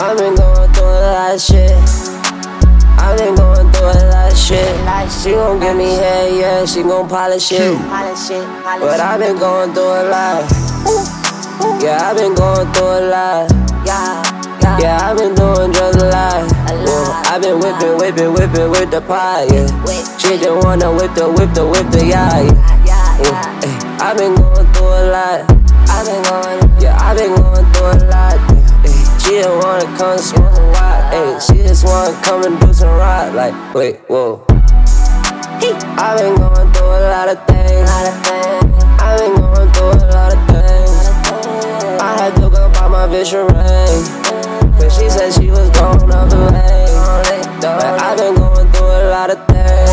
I've been going through a lot of shit. I've been going through a lot of shit. She gon' give me head, yeah, she gon' polish it. But I've been going through a lot. Yeah, I've been going through a lot. Yeah, I've been doing drugs a lot. I've been whipping, whipping, whipping with the pot, yeah. She just wanna whip the, whip the, whip the, yeah. yeah. I've been going through a lot. I've been going, wanna smoke a lot. Ay, she just wanna come and do some rock. Like, wait, whoa. I've been going through a lot of things. I've been going through a lot of things. I had to go buy my bitch a ring. Cause she said she was going up the lane. But I've been going through a lot of things.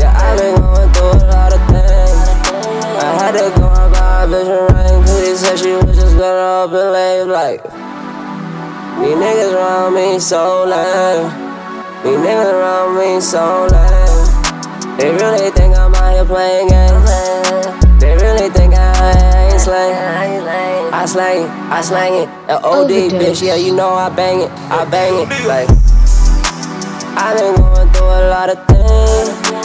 Yeah, I've been going through a lot of things. I had to go buy a bitch a ring. Cause she said she was just gonna up and leave. Like, these niggas around me so lame. These niggas around me so lame. They really think I'm out here playing games. They really think I ain't slang. I slang it, I slang it. The OD bitch, yeah, you know I bang it, I bang it. Like, I've been going through a lot of things.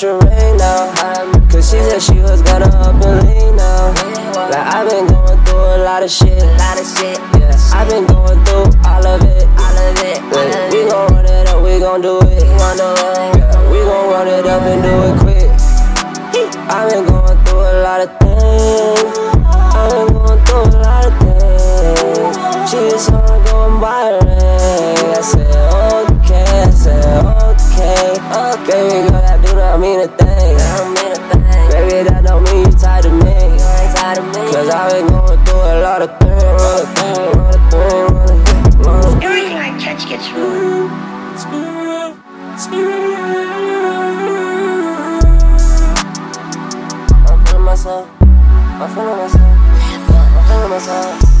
And buy a bitch a ring now. Cause she said she was gonna up and leave now. Like, I've been going through a lot of shit. Yeah, I've been going through all of it. Yeah, we gon' run it up, we gon' do it. Yeah, we gon' run it up and do it quick. I've been going through a lot of things. I've been going through a lot of things. She just wanna go and buy ring. I said, okay, I said, okay, okay. Baby girl, I mean a thing. Don't mean a thing. Baby, that don't mean you tired of me. Me. Cause I been going through a lot of things. Run a thing, run a thing, run a thing, run a thing. Everything I touch gets ruined. I'm feeling myself. I'm feeling myself. I'm feeling myself.